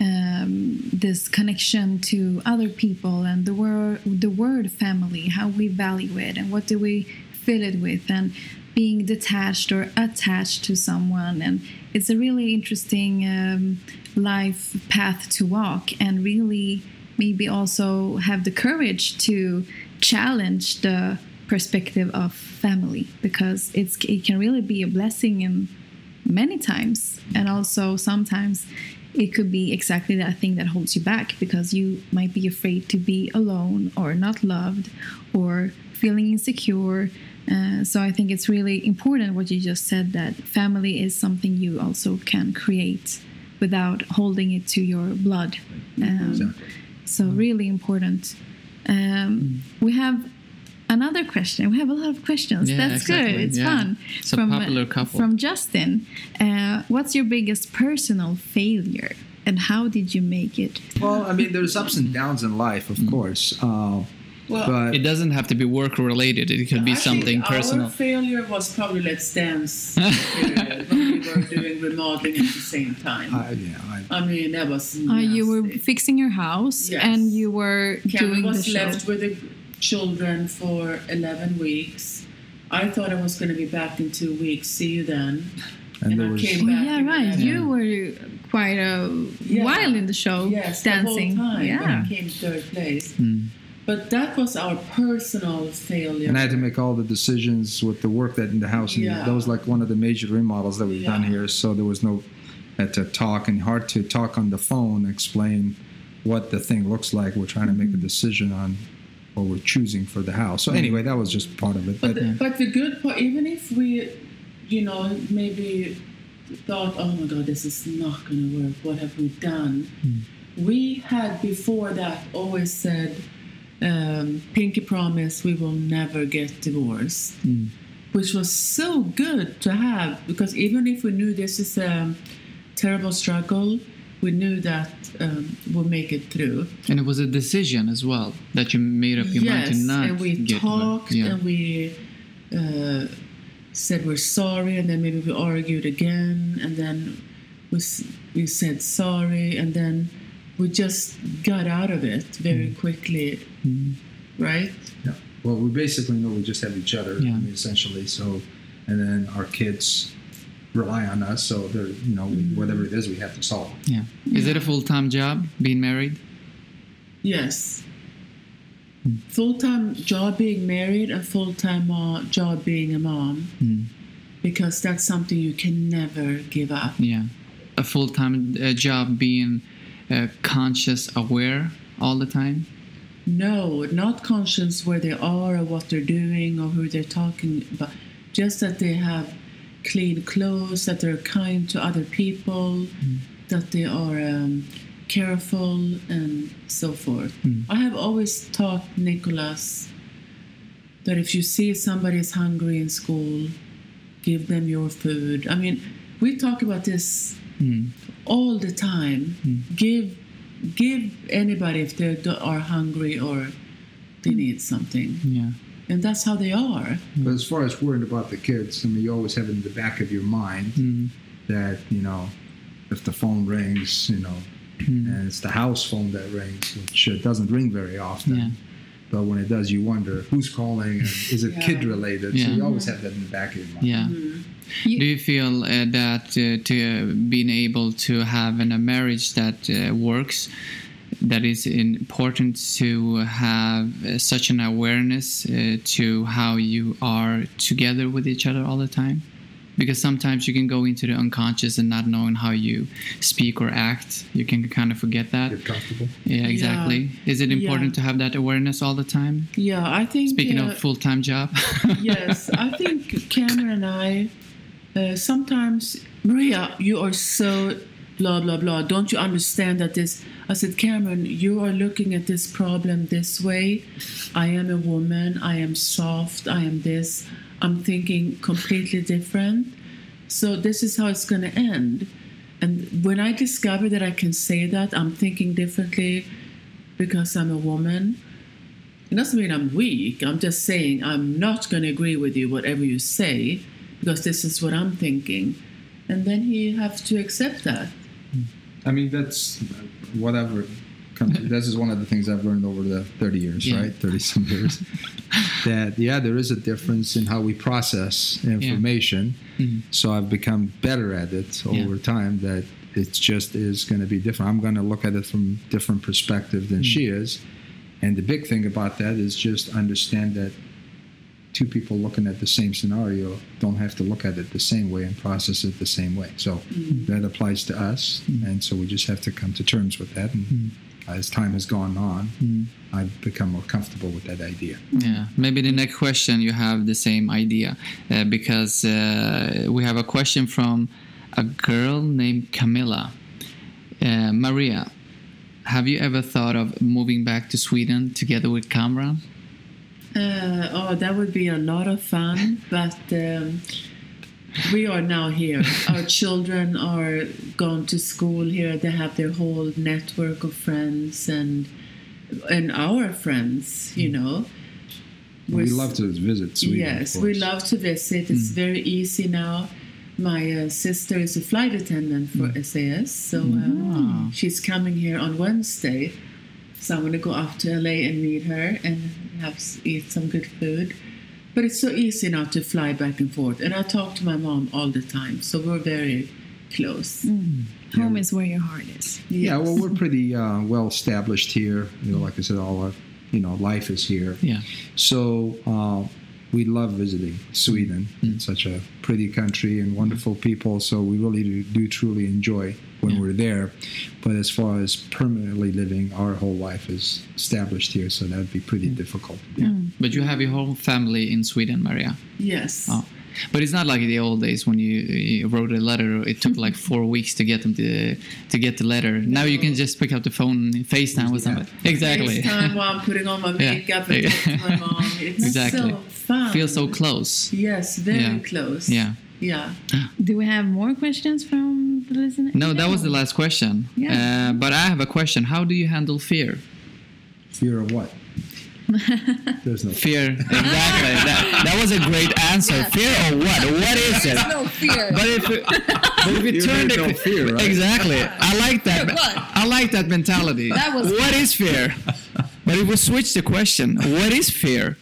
Um, this connection to other people and the word the word family, how we value it, and what do we fill it with, and being detached or attached to someone, and it's a really interesting um, life path to walk, and really maybe also have the courage to challenge the perspective of family because it's it can really be a blessing in many times. And also sometimes it could be exactly that thing that holds you back because you might be afraid to be alone or not loved or feeling insecure. Uh, so i think it's really important what you just said that family is something you also can create without holding it to your blood. Um, Exactly. so really important. Um, we have another question we have a lot of questions Yeah, that's exactly. good it's Yeah. fun It's a popular couple. from Justin. Uh, what's your biggest personal failure, and how did you make it? Well, I mean, there's ups and downs in life, of course. Uh, but it doesn't have to be work related it could be I something personal Our failure was probably Let's Dance period [laughs] when we were doing remodeling at the same time. I, yeah, I, I mean, that was Uh, you were fixing your house, Yes. and you were Karen doing the was show. left with the children for 11 weeks. I thought I was going to be back in two weeks. See you then. and And I was came Oh, back yeah, right. 11. You were quite a Yeah. while in the show, Yes, dancing. the whole time. Yeah. When I came third place. But that was our personal failure. and I had to make all the decisions with the work that in the house, and Yeah. that was like one of the major remodels that we've done here. So there was no had to talk and hard to talk on the phone, explain what the thing looks like. We're trying to make Mm-hmm. a decision on what we're choosing for the house. So mm. anyway, that was just part of it. But But the, but the good part, even if we, you know, maybe thought, oh my God, this is not going to work. What have we done? Mm. We had before that always said, um, pinky promise, we will never get divorced, mm. which was so good to have because even if we knew this is a terrible struggle, we knew that um, we'll make it through. and it was a decision as well that you made up your mind to not Yes, and we get talked yeah. and we uh, said we're sorry, and then maybe we argued again, and then we, we said sorry, and then we just got out of it very quickly, right? Yeah. Well, we basically know we just have each other, Yeah. I mean, essentially. So, and then our kids rely on us. So they're, you know, whatever it is, we have to solve. Yeah. Is it a full time job being married? Yes. Full time job being married and full time uh, job being a mom. Because that's something you can never give up. Yeah. A full time uh, job being uh, conscious, aware all the time? No, not conscious where they are or what they're doing or who they're talking about. Just that they have clean clothes, that they're kind to other people, mm. that they are um, careful and so forth. Mm. I have always taught Nicholas that if you see somebody is hungry in school, give them your food. I mean, we talk about this mm. all the time. Give give anybody if they are hungry or they need something, Yeah. And that's how they are. But as far as worrying about the kids, I mean, you always have it in the back of your mind that, you know, if the phone rings, you know, and it's the house phone that rings, which uh, doesn't ring very often. Yeah. But when it does, you wonder who's calling and [laughs] is it Yeah. kid related? So you always have that in the back of your mind. Yeah. You- Do you feel uh, that uh, to uh, being able to have in a marriage that uh, works, that is important to have uh, such an awareness uh, to how you are together with each other all the time? Because sometimes you can go into the unconscious and not knowing how you speak or act, you can kind of forget that. Get comfortable. Yeah, exactly. Is it important Yeah. to have that awareness all the time? Yeah, I think. Speaking uh, of full time job. [laughs] yes, I think Kamran and I uh, sometimes, Maria, you are so blah, blah, blah. Don't you understand that this? I said, Kamran, you are looking at this problem this way. I am a woman. I am soft. I am this. I'm thinking completely different. So this is how it's going to end. And when I discover that I can say that, I'm thinking differently because I'm a woman. It doesn't mean I'm weak. I'm just saying I'm not going to agree with you, whatever you say, because this is what I'm thinking. And then he have to accept that. I mean, that's whatever. This is one of the things I've learned over the 30 years, Yeah. right? 30 some years. [laughs] that, yeah, there is a difference in how we process information. Mm-hmm. So I've become better at it Yeah. over time that it just is going to be different. I'm going to look at it from different perspective than mm-hmm. she is. And the big thing about that is just understand that two people looking at the same scenario don't have to look at it the same way and process it the same way. So that applies to us, and so we just have to come to terms with that. And as time has gone on, I've become more comfortable with that idea. Yeah, maybe the next question you have the same idea uh, because uh, we have a question from a girl named Camilla. Uh, Maria, have you ever thought of moving back to Sweden together with Kamran? Uh, oh, that would be a lot of fun, but um, we are now here. Our children are gone to school here. They have their whole network of friends and and our friends. You know, we We're love to visit Sweden. yes, we love to visit. It's very easy now. My uh, sister is a flight attendant for SAS, so uh, she's coming here on Wednesday. So I'm going to go off to LA and meet her and have eat some good food. But it's so easy now to fly back and forth, and I talk to my mom all the time, so we're very close. Home is where your heart is. Yeah, well, we're pretty uh, well established here. You know, like I said, all our you know life is here. Yeah. So uh, we love visiting Sweden. Mm. It's such a pretty country and wonderful people. So we really do, do truly enjoy when Yeah. we're there. But as far as permanently living, our whole life is established here. So that'd be pretty mm. difficult. Mm. Yeah. But you have your whole family in Sweden, Maria. Yes. Oh. But it's not like the old days when you, you wrote a letter. It took [laughs] like four weeks to get them to to get the letter. Now you can just pick up the phone, and FaceTime with somebody. Exactly. FaceTime while I'm putting on my Yeah. makeup and talk to my mom. It's [laughs] Exactly. so fun. Feel so close. Yes, very Yeah. close. Yeah. Yeah. [gasps] Do we have more questions from the listener? No, that was the last question. Yeah. Uh, but I have a question. How do you handle fear? Fear of what? There's no Fear. Exactly. that, that was a great answer. Fear or what? What is it? no fear. But if it, but if it [laughs] You turned need it, no fear, right? exactly, I like that. Fear what? I like that mentality. That was- what is fear? But if we switch the question, what is fear?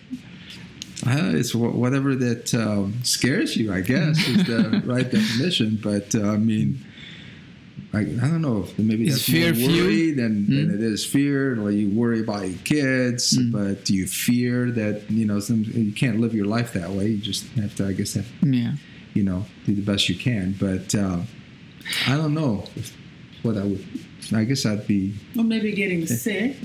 Uh, it's wh- whatever that um, scares you, I guess, is the [laughs] right definition. But uh, I mean, I, I don't know. if Maybe Is that's fear more worry than, than Hmm? it is fear. Or you worry about your kids, but do you fear that you know some, you can't live your life that way? You just have to, I guess, have, Yeah. you know, do the best you can. But uh, I don't know if, what I would. I guess I'd be Or maybe getting sick.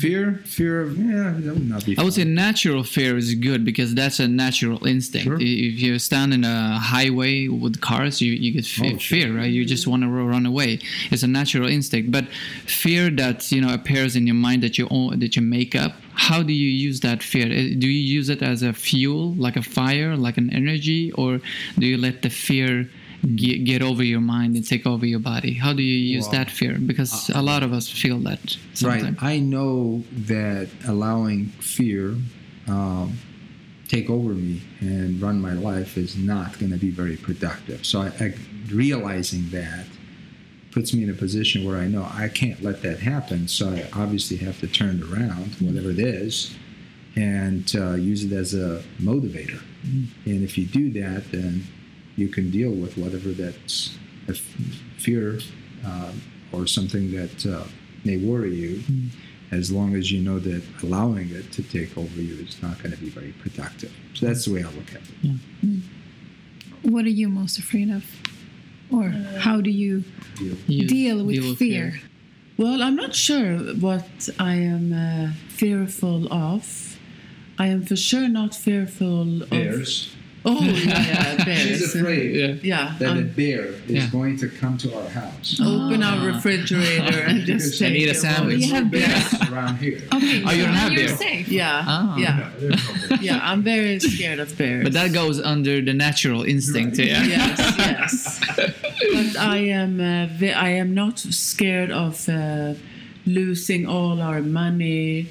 fear. Fear of yeah, that would not be. I would say natural fear is good because that's a natural instinct. Sure. If you stand in a highway with cars, you, you get fe- Oh, sure. fear, right? You just want to run away. It's a natural instinct. But fear that you know appears in your mind that you own, that you make up. How do you use that fear? Uh, Do you use it as a fuel, like a fire, like an energy, or do you let the fear? Get, get over your mind and take over your body. How do you use Well, that fear? Because a lot of us feel that. Right. I know that allowing fear um, take over me and run my life is not going to be very productive. So I, I, realizing that puts me in a position where I know I can't let that happen. So I obviously have to turn it around, whatever it is, and uh, use it as a motivator. And if you do that, then you can deal with whatever that's a f- fear um, or something that uh, may worry you, as long as you know that allowing it to take over you is not going to be very productive. So that's the way I look at it. Yeah. What are you most afraid of? Or how do you You deal with fear? Well, I'm not sure what I am uh, fearful of. I am for sure not fearful of. Oh, [laughs] yeah, yeah. She's afraid Yeah. Yeah. that a um, bear is Yeah. going to come to our house. open our refrigerator and [laughs] just And take eat a it sandwich. We have bears around here. [laughs] Okay, Oh, you don't have you're bear. safe. Yeah, Ah. yeah, No, no yeah. I'm very scared of bears. But that goes under the natural instinct. Yeah. yes, yes. But I am, uh, I am not scared of uh, losing all our money.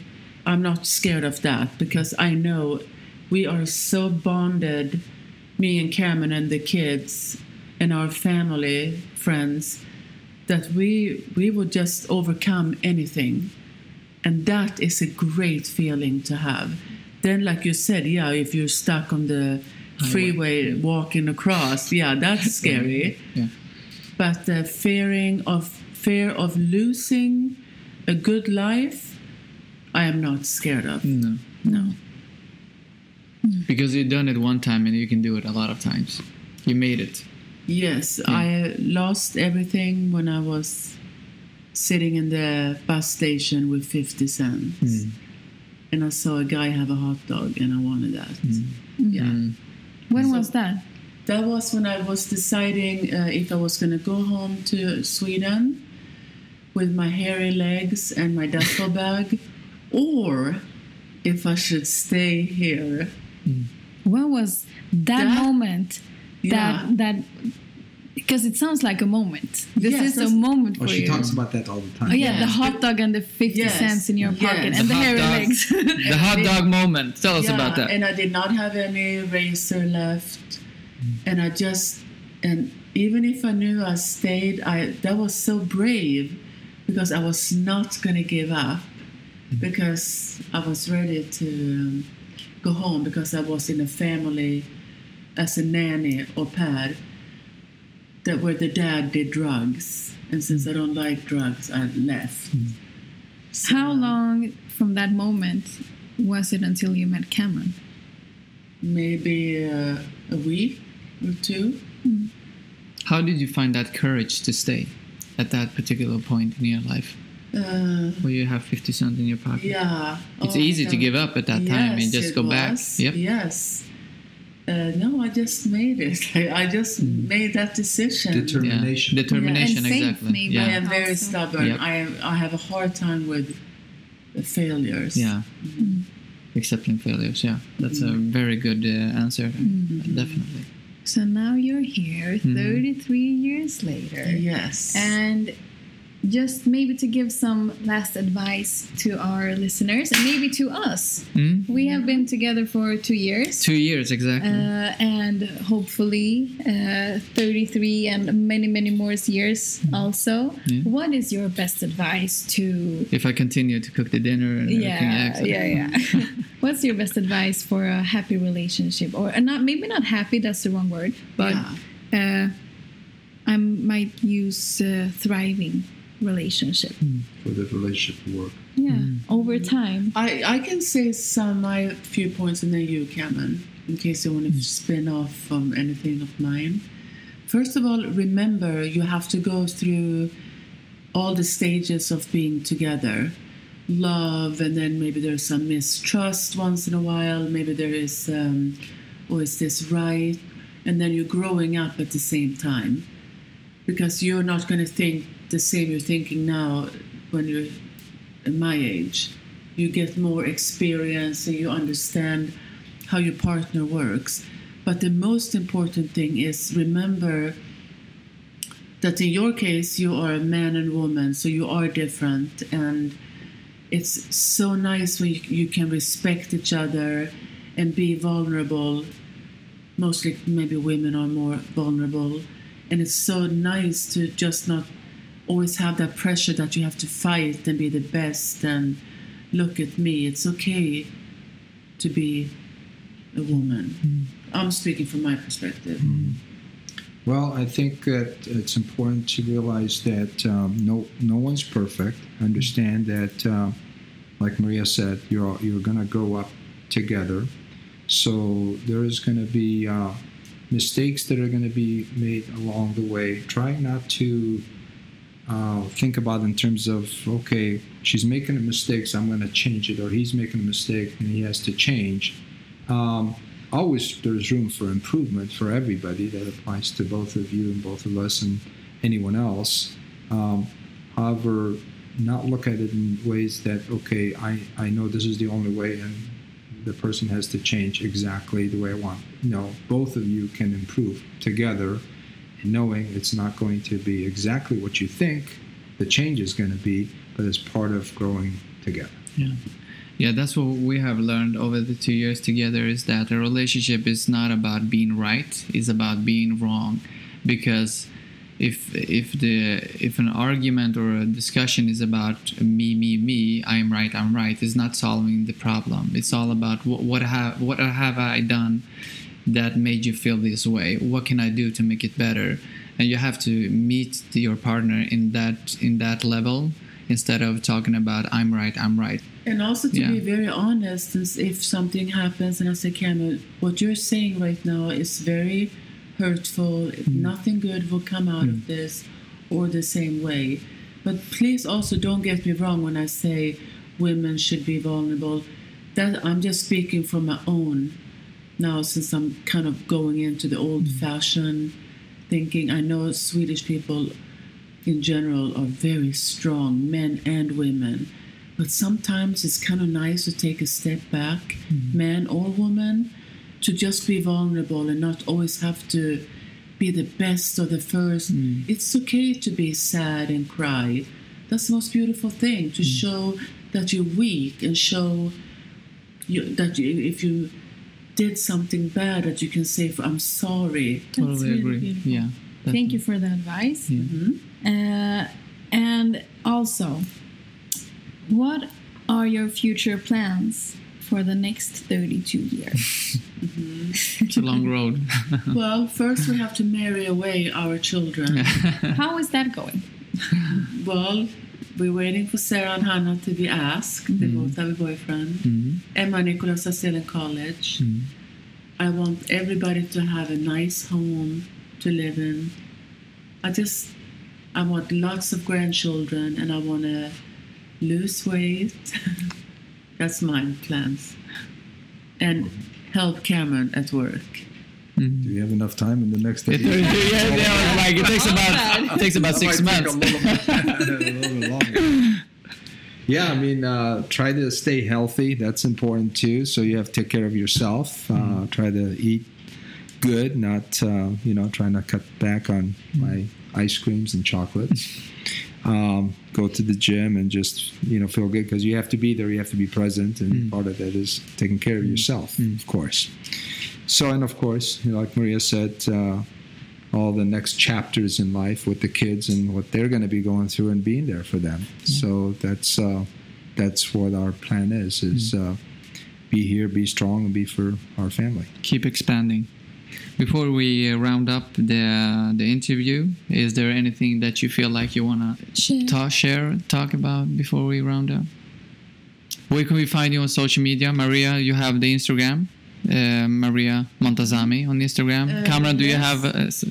I'm not scared of that because I know we are so bonded, me and Kamran and the kids and our family, friends, that we we would just overcome anything, and that is a great feeling to have. Then, like you said, yeah, if you're stuck on the freeway walking across, yeah, that's scary. Yeah. But the fearing of fear of losing a good life, I am not scared of. No. No. Hmm. Because you've done it one time and you can do it a lot of times. You made it. Yes, I uh, lost everything when I was sitting in the bus station with 50 cents. Hmm. And I saw a guy have a hot dog and I wanted that. Hmm. Yeah. When was that? That was when I was deciding uh, if I was going to go home to Sweden with my hairy legs and my duffel bag or if I should stay here. When was that, That- moment? Yeah. That that because it sounds like a moment. This Yes, is a moment for Oh, she you. talks about that all the time. oh yeah, Yeah. the hot dog and the fifty Yes, cents in your pocket yes. and the, hot hairy dog- legs. [laughs] The hot dog moment. Tell us yeah, about that. And I did not have any razor left. And I just, and even if I knew I stayed, I that was so brave because I was not going to give up because I was ready to um, go home because I was in a family as a nanny or pad that where the dad did drugs. And since I don't like drugs, I left. So, How long from that moment was it until you met Kamran? maybe uh, a week or two. How did you find that courage to stay at that particular point in your life Uh, where you have 50 cents in your pocket? yeah. It's Oh, easy to give up at that time and just it go back. was. Yep. Yes. Uh, no, I just made it. [laughs] I just made that decision. Yeah. Determination. Determination, And faith, exactly. maybe. I am very Also. stubborn. Yep. I am, I have a hard time with failures. Yeah. Mm-hmm. Accepting failures. Yeah. That's a very good uh, answer. Mm-hmm. Definitely. So now you're here, Mm-hmm. 33 years later. Yes. And just maybe to give some last advice to our listeners and maybe to us. We have been together for two years. Two years exactly. Uh, and hopefully uh, 33 and many, many more years also. Yeah. What is your best advice to. if I continue to cook the dinner and everything, Yeah, yeah, yeah. [laughs] [laughs] What's your best advice for a happy relationship, or uh, not? Maybe not happy. That's the wrong word. But uh, I might use uh, thriving relationship. Hmm. for the relationship to work. Yeah, hmm. over time. I, I can say some my few points and then you, Kamran, in case you want to hmm. spin off from anything of mine. First of all, remember you have to go through all the stages of being together. Love, and then maybe there's some mistrust once in a while. Maybe there is, um, oh, is this right? And then you're growing up at the same time because you're not going to think the same you're thinking now when you're my age. You get more experience and you understand how your partner works. But the most important thing is remember that in your case, you are a man and woman, so you are different. And it's so nice when you, you can respect each other and be vulnerable. Mostly, maybe women are more vulnerable. And it's so nice to just not always have that pressure that you have to fight and be the best and look at me. It's okay to be a woman. I'm speaking from my perspective. Well, I think that it's important to realize that um, no no one's perfect. Understand that, uh, like Maria said, you're you're going to grow up together, so there is going to be uh, mistakes that are going to be made along the way. Try not to uh, think about in terms of okay, she's making a mistake, so I'm going to change it, or he's making a mistake and he has to change. Um, always there's room for improvement for everybody. That applies to both of you and both of us and anyone else. Um, however, not look at it in ways that okay, I, I know this is the only way and the person has to change exactly the way I want. No, both of you can improve together, knowing it's not going to be exactly what you think the change is going to be, but it's part of growing together. Yeah. Yeah, that's what we have learned over the two years together is that a relationship is not about being right, it's about being wrong. Because if if the if an argument or a discussion is about me, me, me, I'm right, I'm right, it's not solving the problem. It's all about what what have what have I done that made you feel this way? What can I do to make it better? And you have to meet your partner in that in that level instead of talking about I'm right, I'm right. And also to Yeah. be very honest, if something happens and I say, Kamran, uh, what you're saying right now is very hurtful. Mm-hmm. Nothing good will come out of mm-hmm. this or the same way. But please also don't get me wrong when I say women should be vulnerable. That I'm just speaking from my own now since I'm kind of going into the old mm-hmm. fashioned thinking. I know Swedish people in general are very strong, men and women. But sometimes it's kind of nice to take a step back, mm-hmm. man or woman, to just be vulnerable and not always have to be the best or the first. Mm. It's okay to be sad and cry. That's the most beautiful thing to mm. show that you're weak and show you, that you, if you did something bad, that you can say, "I'm sorry." Totally really agree. beautiful. Yeah. Thank you for the advice. Yeah. Uh, and also, what are your future plans for the next 32 years? [laughs] It's a long road. [laughs] Well, first we have to marry away our children. [laughs] How is that going? Well, we're waiting for Sarah and Hannah to be asked. They mm-hmm. both have a boyfriend. Mm-hmm. Emma and Nicholas are still in college. Mm-hmm. I want everybody to have a nice home to live in. I just, I want lots of grandchildren and I want to lose weight. [laughs] That's my plans. And help Kamran at work. Do you have enough time in the next [laughs] yeah, 30 yeah, like it takes [laughs] about it takes about six might take months. a little bit- a little bit longer. Yeah, I mean, uh, try to stay healthy. That's important too. So you have to take care of yourself. Uh, try to eat good, not uh, you know, trying to cut back on my ice creams and chocolates. [laughs] um, go to the gym and just you know feel good because you have to be there, you have to be present, and part of that is taking care of yourself, of course. So and of course, you know, like Maria said. Uh, all the next chapters in life with the kids and what they're going to be going through and being there for them. So that's uh, that's what our plan is: is uh, be here, be strong, and be for our family. Keep expanding. Before we uh, round up the the interview, is there anything that you feel like you wanna Share. talk, share, talk about before we round up? Where can we find you on social media, Maria? You have the Instagram, uh, Maria Montazami on Instagram. Kamran, do you have? Uh, s-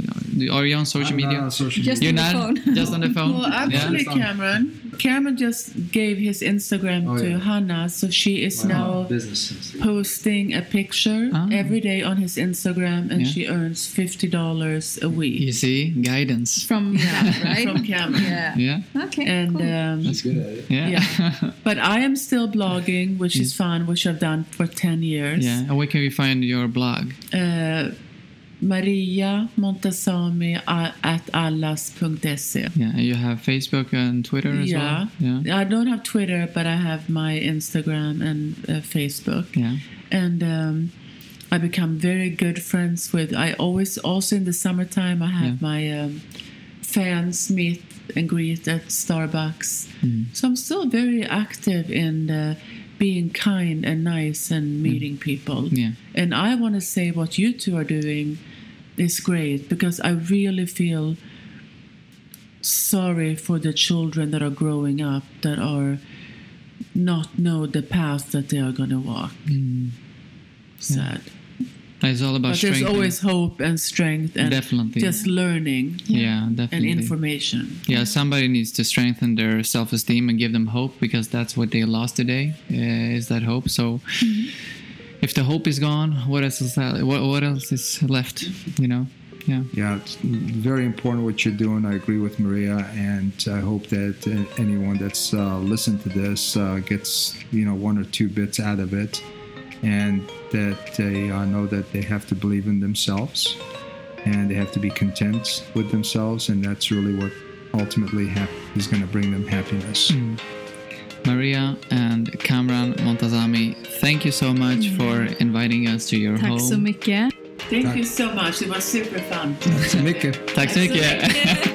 are you on social media? Just You're on the not phone. just on the [laughs] phone. Well, actually, yeah? Kamran, Kamran just gave his Instagram Oh, to yeah. Hannah, so she is now business. posting a picture Ah. every day on his Instagram, and Yeah. she earns fifty dollars a week You see, guidance. From [laughs] yeah, [laughs] right? from Kamran. yeah. Yeah, Okay. And cool. um, That's good yeah, Yeah. [laughs] but I am still blogging, which is fun, which I've done for ten years. yeah. And where can we find your blog? Uh, Maria Montazami a- at allas.se. Yeah, you have Facebook and Twitter as Yeah. well. Yeah, I don't have Twitter, but I have my Instagram and uh, Facebook. yeah. and um, I become very good friends with. I always also in the summertime I have Yeah. my um, fans meet and greet at Starbucks. Mm. So I'm still very active in uh, being kind and nice and mm. meeting people. Yeah. And I want to say what you two are doing is great because I really feel sorry for the children that are growing up that are not know the path that they are going to walk. Mm. Sad. It's all about But there's strength. always hope and strength and Definitely. just learning yeah, and definitely. information. Yeah, somebody needs to strengthen their self-esteem and give them hope because that's what they lost today. Uh, is that hope? So, if the hope is gone, what else is that, what, what else is left? You know? Yeah. Yeah, it's very important what you're doing. I agree with Maria, and I hope that uh, anyone that's uh, listened to this uh, gets you know one or two bits out of it, and that they uh, know that they have to believe in themselves, and they have to be content with themselves, and that's really what ultimately hap- is going to bring them happiness. Maria and Kamran Montazami, thank you so much for inviting us to your Tack home. så mycket. Thank you so much. It was super fun. Tack så mycket. Tack så mycket.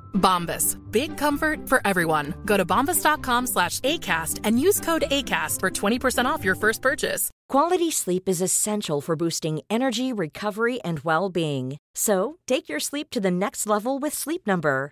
Bombas. Big comfort for everyone. Go to bombas.com slash ACAST and use code ACAST for 20% off your first purchase. Quality sleep is essential for boosting energy, recovery, and well-being. So, take your sleep to the next level with Sleep Number.